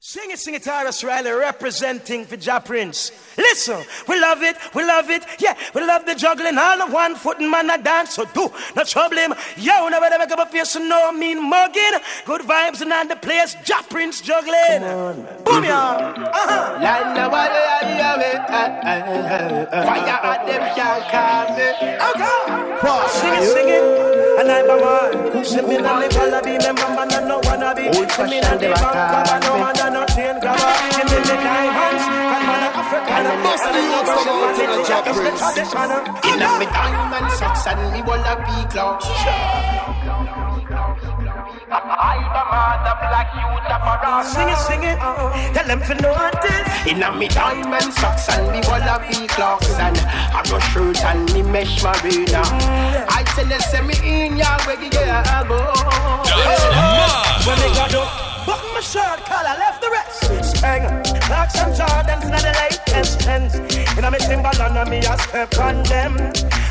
Sing it, sing it, Tarrus Riley, representing for Ja Prince. Listen, we love it, we love it, yeah, we love the juggling, all the one footing man a dance, so do no trouble him. Yo, never ever give a face, so no mean mugging. Good vibes and on the place, Ja Prince juggling. Boom, yeah. Uh-huh. Fire at them can't call me. Okay. Sing it, sing it, and I'm a man. Sing me now, me wanna be, me mama, no, no wanna be. Sing me now, the bank, baba, no man, no chain grabber. Give me the diamonds, and man, a African, and Bust the youths from out in a Jah Prince. In a me diamond socks and me wallaby clocks. Sing it, sing it, uh-uh. tell them to know this. In a me diamond socks and me wallaby clocks and a no shirt and me mesh marina. I tell you, send me in ya where you go. When they got up, button my shirt, collar, left the rest. Spang, Clarks and Jordans, not the latest trends. And I'm a Timberland and me a step on them.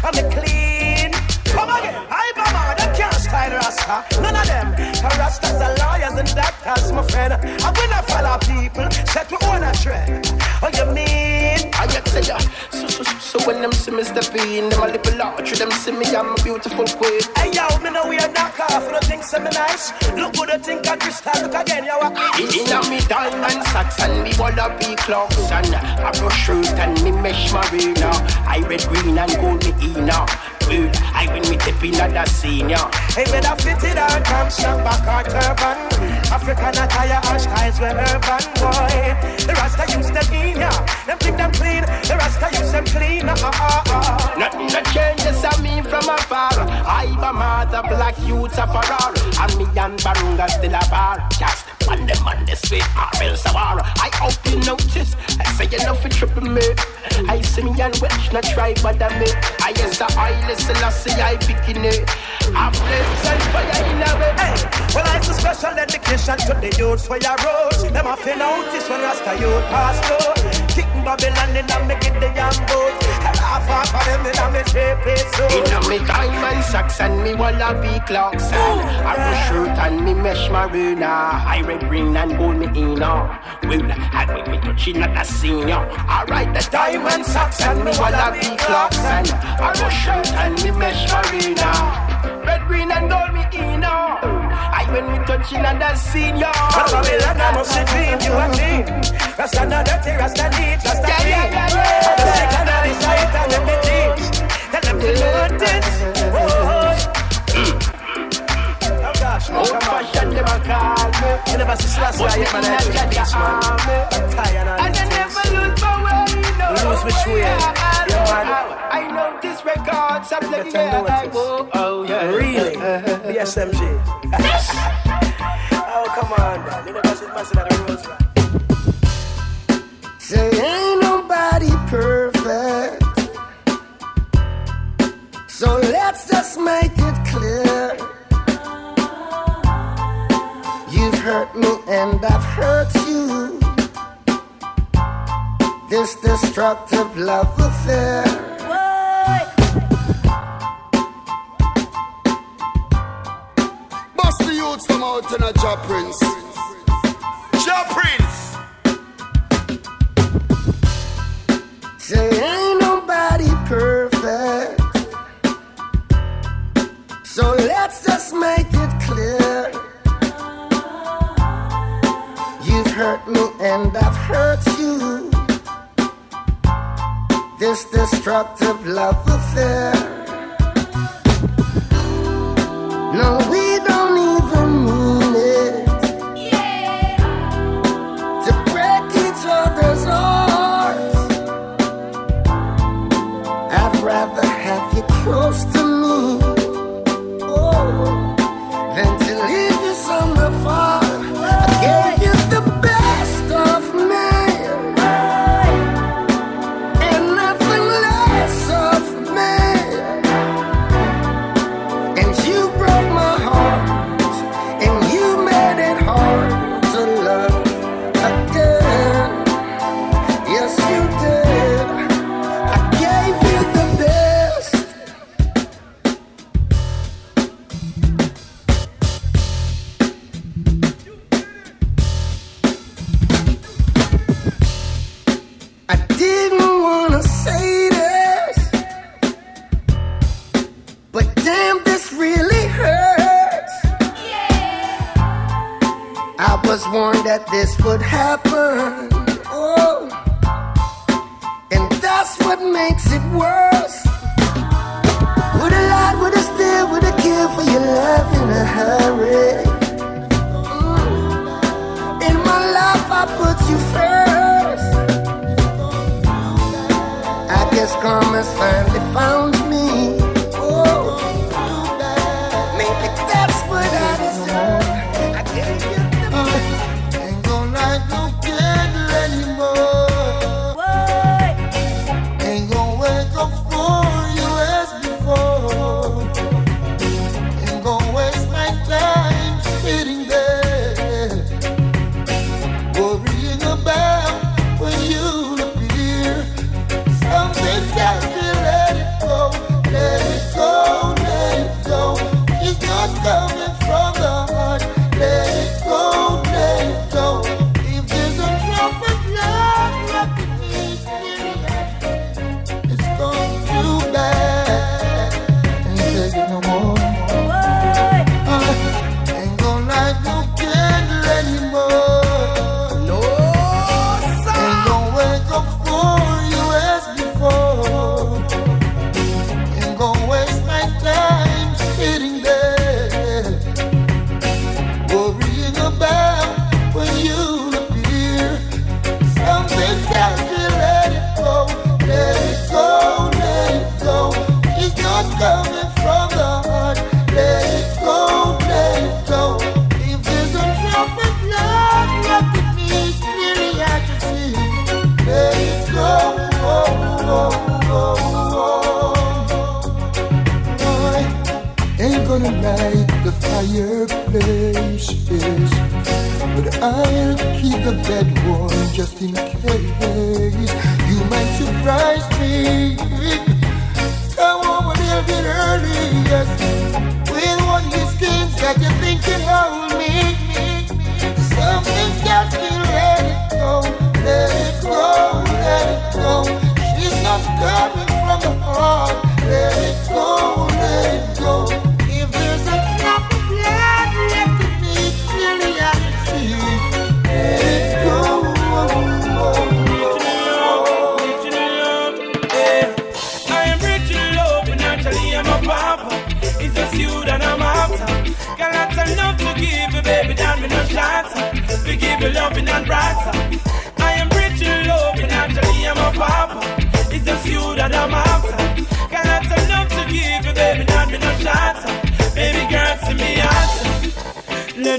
I'm a clean. Come again, I mama, them can't style Rasta. None of them. The Rastas are lawyers and doctors, my friend. I will not follow people, set we own a trend. What you mean? I get to ya. So, so, so, when them see me step in, them a little arch, them see me, I'm a beautiful queen. Hey yo, me know we are knock off. You don't think so me nice? Look good, you think I crystal. Look again, yo. In, a me diamond socks and me wallaby clocks and a no shirt and me mesh marina. I red, green and gold me ina. I win me tip in the senior. Hey, better fit it out, come snap back our turban. African attire, our styles were urban, boy. The Rasta use them in ya. Them think them clean, the Rasta use them clean. Uh, uh, uh. Nothing that changes on me from afar. I a mother black youth a farrar. And me and Barunga still a bar. Cast on them on the sweet Arbel Sawara. I hope you notice. I say you know for triple me. I see me and Welsh not try bother me. I yes the eyeless and I see I picking it. I flames and fire in a way. Hey, well, it's special dedication to the youths where you rose. Them have to notice when Rasta youth pass through. Kicking Babylon in a me get the young boat. Half off of them in a me shape it so. In a me diamond socks and me wallaby clocks and a no shirt and me mesh marina. I red, green and gold me inna. Well, I when me touching at the senior. Alright, the diamond socks and me wallaby clocks and a no shirt and me mesh marina. Red, green and gold me inna. I when me touching at the senior. But Babylon, I must dream, you a dream. Rasta not dirty, Rasta neat, Rasta clean. yeah, yeah, yeah. The second of the sight and them the jeans. Tell them to notice. Oh, oh gosh, man, Old come on. fashioned them a call me. You never see Slash guy me man, I do this, man. I'm tired And I never lose my way, no. Lose which way? Yeah, man. I know this record's a bloody better know yeah, it is. oh, SMG. oh, come on, man. Say ain't nobody perfect. So let's just make it clear. You've hurt me and I've hurt you. This destructive love affair. From out in a Jah Prince. Jah Prince. Say ain't nobody perfect. So let's just make it clear. You've hurt me and I've hurt you. This destructive love makes it worse. Woulda lied, woulda still, woulda killed for your love in a hurry. In my life, I put you first. I guess karma's finally the bed warm just in case you might surprise me. Come over a little bit early, yes. With one of these schemes that you think can hold me. Something's got me, let it go, let it go, let it go. She's not coming from the heart.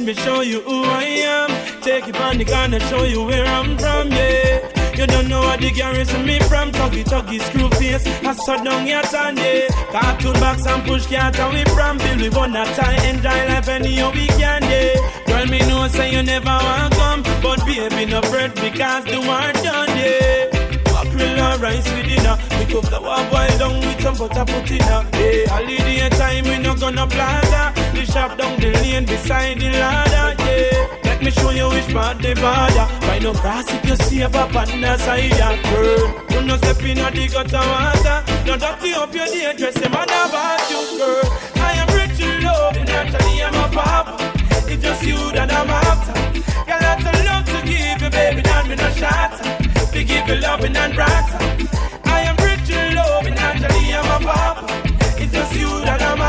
me show you who I am. Take it on the gun and show you where I'm from, yeah. You don't know what the garrison me from. Tuggy Tuggy screw face. I saw down your tongue, yeah. Cartoon box and push cat and we from. Bill we wanna tie and die life anyhow we can, yeah. Girl, me know say you never want come. But baby, no bread because the war done, yeah and rice with dinner. We cook the one boil down with some butter put in her. Hey, holiday time, we no gonna plaza. The shop down the lane beside the ladder, yeah. Let me show you which part they bother. Find no grass if you see a panda side, girl. You no step in the gutter water. No dirty up your day, dress them mad about you, girl. I am rich in love, and naturally I'm a papa. It's just you that I'm after got lots of love to give you, baby, Don't be no shot. We give you loving and brats. I am rich in love, and actually I'm a pop. It's just you that I'm a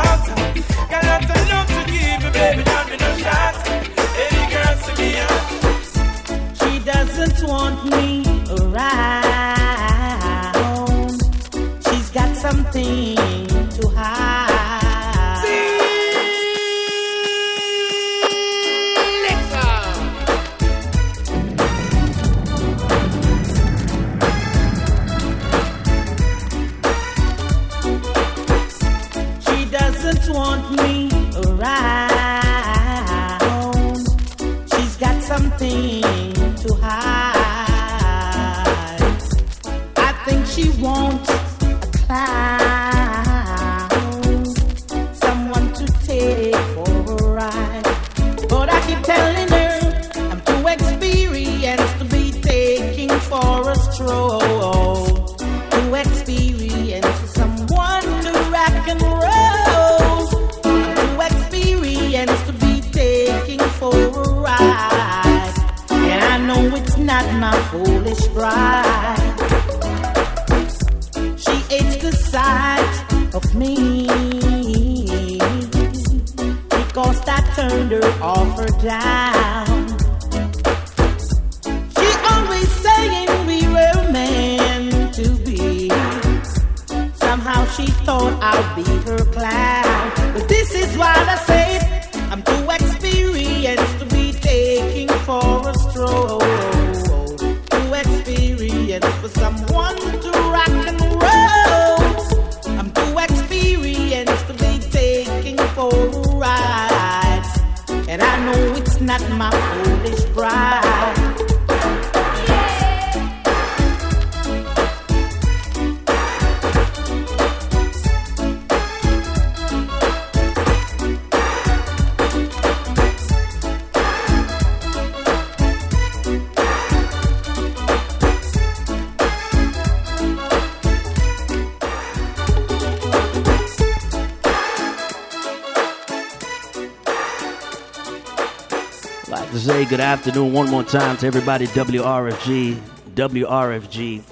like to say good afternoon one more time to everybody, WRFG, WRFG.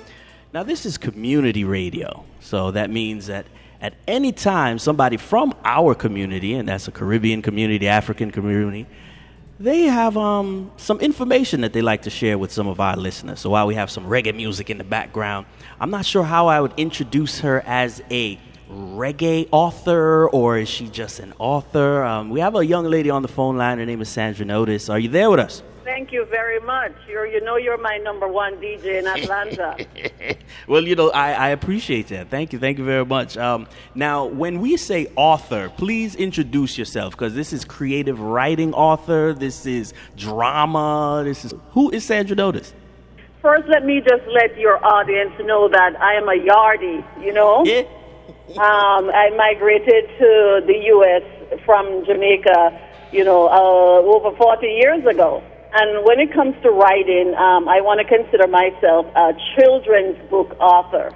Now, this is community radio, so that means that at any time somebody from our community, and that's a Caribbean community, African community, they have um, some information that they like to share with some of our listeners. So while we have some reggae music in the background, I'm not sure how I would introduce her as a reggae author or is she just an author? Um, we have a young lady on the phone line. Her name is Sandra Notice. Are you there with us? Thank you very much. You're, you know, you're my number one DJ in Atlanta. well, you know, I, I appreciate that. Thank you. Thank you very much. Um, now, when we say author, please introduce yourself because this is creative writing author. This is drama. This is who is Sandra Notice? First, let me just let your audience know that I am a yardie. You know, Yeah. Um, I migrated to the U.S. from Jamaica. You know, uh, over 40 years ago. And when it comes to writing, um, I want to consider myself a children's book author.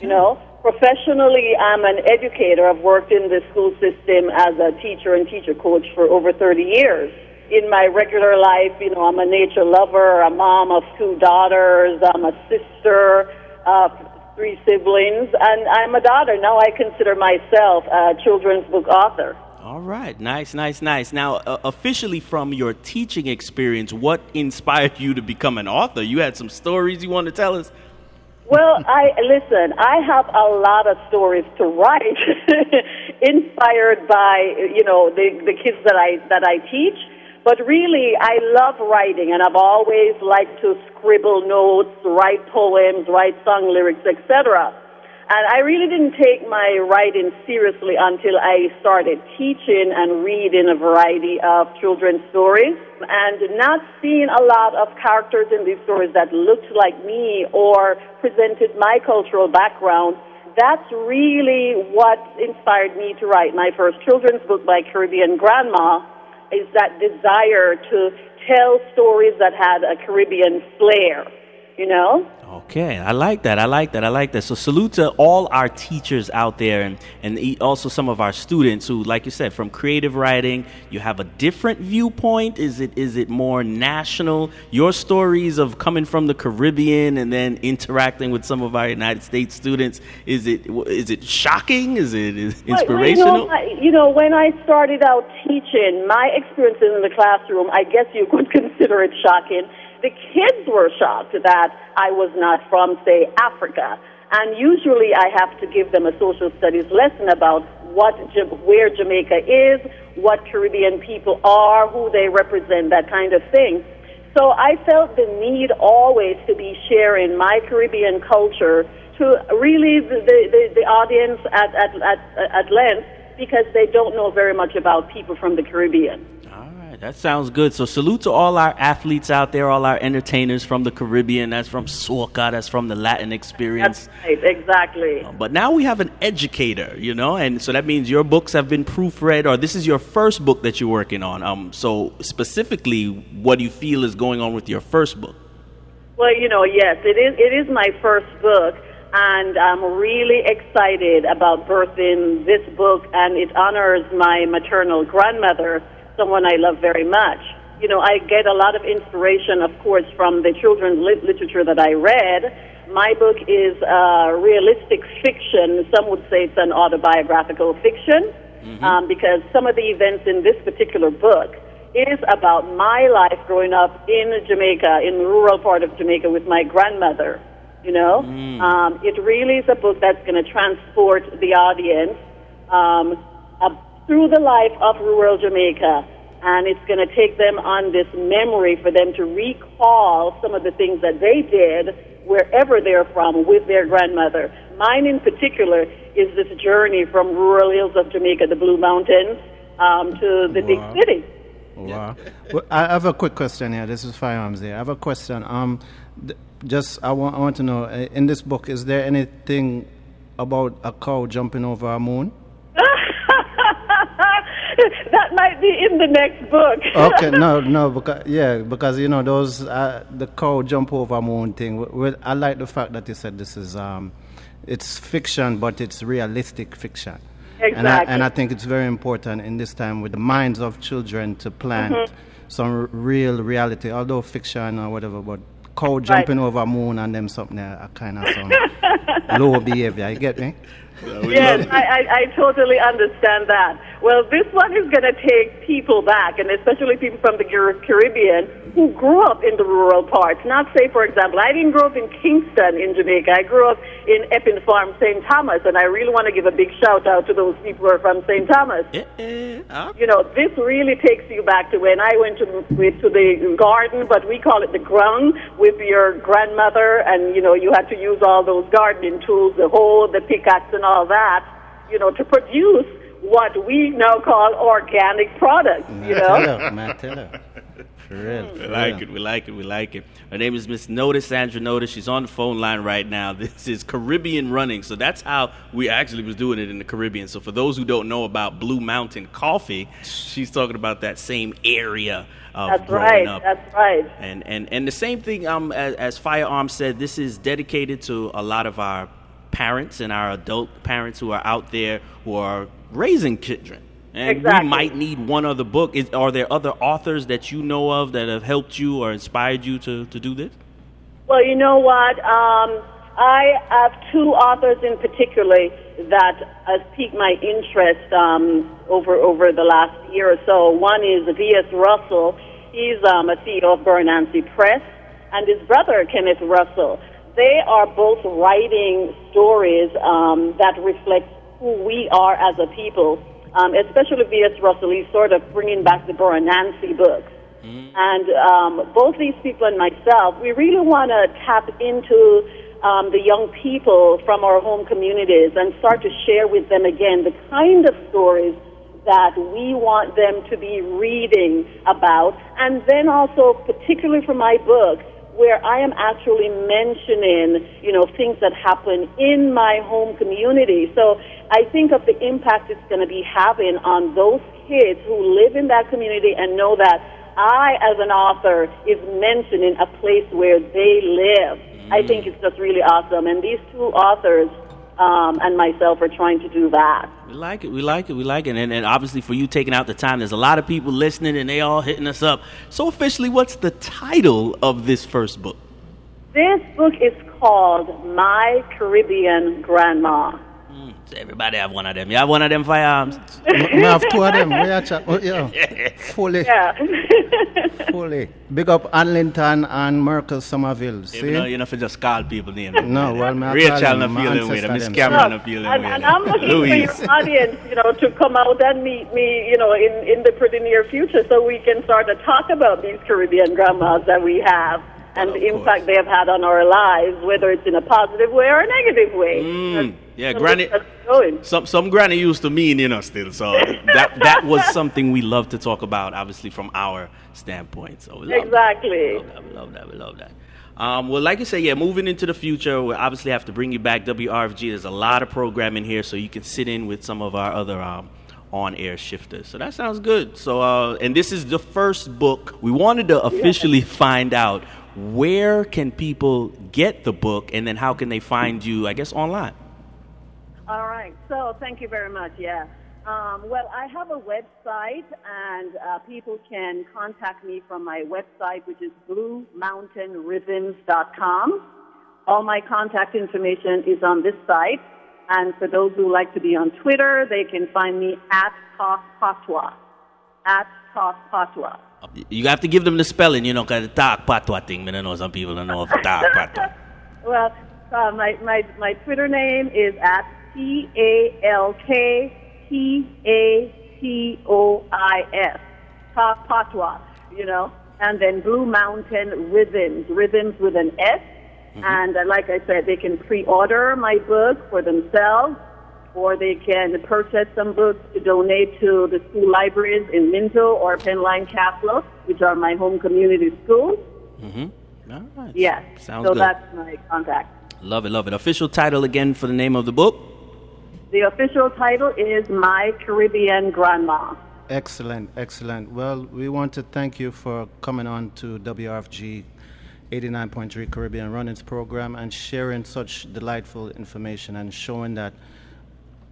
You know, professionally, I'm an educator. I've worked in the school system as a teacher and teacher coach for over 30 years. In my regular life, you know, I'm a nature lover, a mom of two daughters, I'm a sister of three siblings, and I'm a daughter. Now I consider myself a children's book author. All right. Nice, nice, nice. Now, uh, officially from your teaching experience, what inspired you to become an author? You had some stories you want to tell us? Well, I listen. I have a lot of stories to write, inspired by you know the the kids that I that I teach. But really, I love writing, and I've always liked to scribble notes, write poems, write song lyrics, etc. And I really didn't take my writing seriously until I started teaching and reading a variety of children's stories and not seeing a lot of characters in these stories that looked like me or presented my cultural background. That's really what inspired me to write my first children's book by Caribbean Grandma is that desire to tell stories that had a Caribbean flair, you know? Okay, I like that. I like that. I like that. So salute to all our teachers out there and, and also some of our students who, like you said, from creative writing, you have a different viewpoint. Is it is it more national? Your stories of coming from the Caribbean and then interacting with some of our United States students, is it is it shocking? Is it is Well, inspirational? You know, I- you know, when I started out teaching, my experiences in the classroom, I guess you could consider it shocking. The kids were shocked that I was not from, say, Africa. And usually I have to give them a social studies lesson about what, where Jamaica is, what Caribbean people are, who they represent, that kind of thing. So I felt the need always to be sharing my Caribbean culture to really the, the, the, audience at, at, at, at length because they don't know very much about people from the Caribbean. Right, that sounds good. So salute to all our athletes out there, all our entertainers from the Caribbean. That's from soca. That's from the Latin experience. That's right, exactly. But now we have an educator, you know, and so that means your books have been proofread, or this is your first book that you're working on. Um, so specifically, what do you feel is going on with your first book? Well, you know, yes, it is. It is my first book, and I'm really excited about birthing this book, and it honors my maternal grandmother, someone I love very much. you know, I get a lot of inspiration, of course, from the children's lit- literature that I read. My book is uh, realistic fiction. Some would say it's an autobiographical fiction mm-hmm. um, because some of the events in this particular book is about my life growing up in Jamaica, in the rural part of Jamaica with my grandmother. You know, mm. um, it really is a book that's going to transport the audience um, uh, through the life of rural Jamaica and it's going to take them on this memory for them to recall some of the things that they did wherever they're from with their grandmother. Mine in particular is this journey from rural hills of Jamaica, the Blue Mountains, um, to the wow. big city. Wow. well, I have a quick question here. This is Firearms here. I have a question. Um, just I want, I want to know uh, in this book, is there anything about a cow jumping over a moon? that might be in the next book. okay, no, no, because yeah, because you know those uh, the cow jump over moon thing. Well, I like the fact that you said this is um, it's fiction, but it's realistic fiction. Exactly. And I, and I think it's very important in this time with the minds of children to plant mm-hmm. some real reality, although fiction or whatever, but cow jumping right. over moon and them something that kind of some low behavior. You get me? yes, I, I, I totally understand that. Well, this one is going to take people back, and especially people from the Caribbean who grew up in the rural parts. Not say, for example, I didn't grow up in Kingston in Jamaica. I grew up in Epping Farm, St. Thomas, and I really want to give a big shout out to those people who are from St. Thomas. Uh, you know, this really takes you back to when I went to, to the garden, but we call it the ground, with your grandmother, and, you know, you had to use all those gardening tools, the hoe, the pickaxe, and all that, you know, to produce what we now call organic products, you know? For real. For we like real. it. We like it. We like it. Her name is Miss Notice, Sandra Notice. She's on the phone line right now. This is Caribbean running. So that's how we actually was doing it in the Caribbean. So for those who don't know about Blue Mountain Coffee, she's talking about that same area of that's growing right, up. That's right. And and and the same thing. Um, as, as Firearm said, this is dedicated to a lot of our parents and our adult parents who are out there who are raising children and exactly. we might need one other book. Is, are there other authors that you know of that have helped you or inspired you to, to do this? Well, you know what? Um, I have two authors in particular that has piqued my interest um, over over the last year or so. One is V.S. Russell. He's um, a CEO of Burnancy Press, and his brother Kenneth Russell. They are both writing stories um, that reflect who we are as a people um, especially V.S. Russell. He's sort of bringing back the Burra Nancy books. Mm. And um, both these people and myself, we really want to tap into um, the young people from our home communities and start to share with them again the kind of stories that we want them to be reading about. And then also, particularly for my book, where I am actually mentioning, you know, things that happen in my home community. So I think of the impact it's going to be having on those kids who live in that community and know that I, as an author, is mentioning a place where they live. Mm. I think it's just really awesome. And these two authors um, and myself are trying to do that. We like it. We like it. We like it. And, and obviously, for you taking out the time, there's a lot of people listening and they all hitting us up. So, officially, what's the title of this first book? This book is called My Caribbean Grandma. Mm, so everybody have one of them. You have one of them firearms? we have two of them. We are ch- oh, yeah. Fully. Yeah. Fully. Big up Anlinton and Merkel Somerville. See? You know, you know, for just call people names. No, well, me Rachel not feeling with them. Miss Cameron not feeling and, with And I'm looking Louise. for your audience, you know, to come out and meet me, you know, in, in the pretty near future so we can start to talk about these Caribbean grandmas that we have and the impact they have had on our lives, whether it's in a positive way or a negative way. Mm, yeah, granny. Some some granny used to mean you know still. So that that was something we love to talk about, obviously from our standpoint. So exactly. That. We love that. We love that. We love that. Um, well, like I say, yeah, moving into the future, we obviously have to bring you back WRFG. There's a lot of programming here, so you can sit in with some of our other um, on-air shifters. So that sounds good. So, uh, and this is the first book. We wanted to officially yeah. find out where can people get the book, and then how can they find you? I guess online. All right. So thank you very much. Yeah. Um, well, I have a website, and uh, people can contact me from my website, which is bluemountainrhythms.com. All my contact information is on this site. And for those who like to be on Twitter, they can find me at Talk Patois. At Talk Patois. You have to give them the spelling, you know, because the talk patwa thing. I don't know some people don't know if talk patwa. Well, uh, my, my, my Twitter name is at T A L K P A T O I S. Talk Patois, you know. And then Blue Mountain Rhythms, Rhythms with an S. And uh, like I said, they can pre-order my book for themselves, or they can purchase some books to donate to the school libraries in Minto or Penlyne Castle, which are my home community schools. Mm-hmm. All right. Yes. Sounds so good. that's my contact. Love it, love it. Official title again for the name of the book? The official title is My Caribbean Grandma. Excellent, excellent. Well, we want to thank you for coming on to WRFG 89.3 Caribbean Runnings program and sharing such delightful information and showing that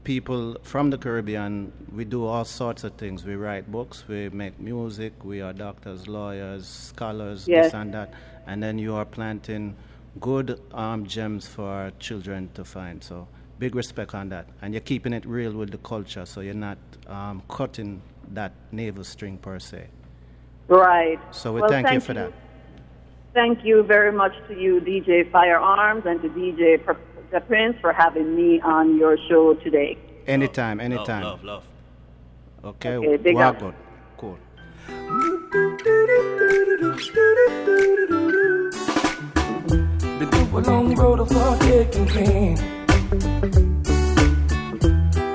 people from the Caribbean, we do all sorts of things. We write books, we make music, we are doctors, lawyers, scholars, Yes. this and that. And then you are planting good um, gems for our children to find. So big respect on that. And you're keeping it real with the culture, so you're not um, cutting that navel string per se. Right. So we Well, thank, you for that. Thank you very much to you, DJ Firearms, and to DJ the Prince for having me on your show today. Anytime, anytime. Love, love, love. Okay, Okay, big well, up. good. Cool. Been through a long road of heartache and pain.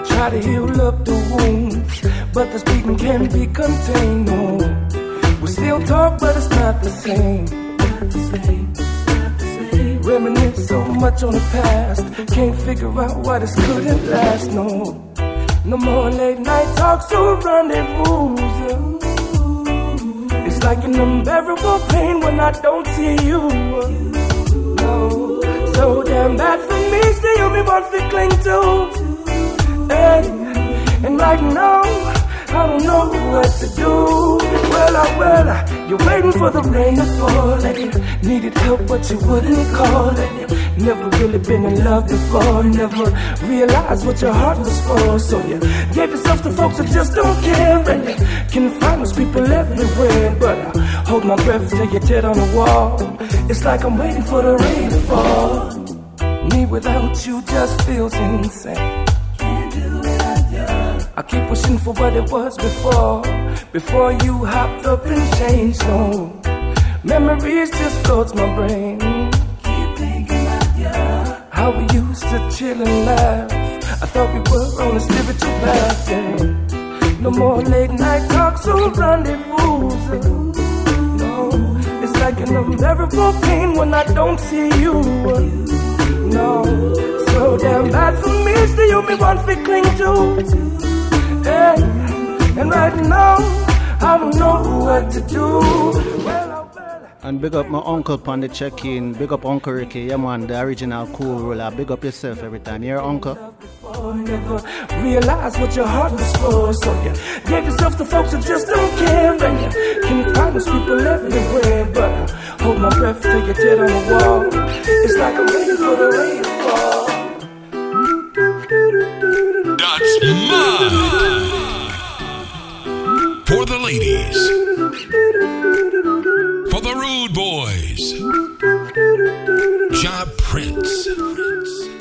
Try to heal up the wounds, but this beating can't be contained. No, we still talk, but it's not the same. Reminisce so much on the past, can't figure out why this couldn't last. No, no more late night talks or rendezvous. It's like an unbearable pain when I don't see you. No, so damn bad for me, still me want to cling to. And right now, I don't know what to do. Well, I well, you're waiting for the rain to fall, and you needed help, but you wouldn't call, and you never really been in love before, never realized what your heart was for. So you gave yourself to folks that just don't care, and you can find those people everywhere. But I hold my breath till you're dead on the wall. It's like I'm waiting for the rain to fall. Me without you just feels insane. I keep wishing for what it was before, before you hopped up and changed. No, memories just floats my brain. Keep thinking you. How we used to chill and laugh. I thought we were on a spiritual path. Yeah. No more late night talks or rendezvous. No, it's like an unbearable pain when I don't see you. No, so damn bad for me. Still, me want to cling to. Hey, and right now, I don't know what to do. Well, well, And big up my uncle on the check-in. Big up Uncle Ricky. Yeah, man, the original cool ruler. Big up yourself every time. You're uncle. before, never realized what your heart was for. So you gave yourself to folks that just don't care. And you can find those people everywhere. But I hold my breath till you're dead on the wall. It's like I'm waiting for the rain to fall. That's mine. For the ladies. For the rude boys. Ja Prince.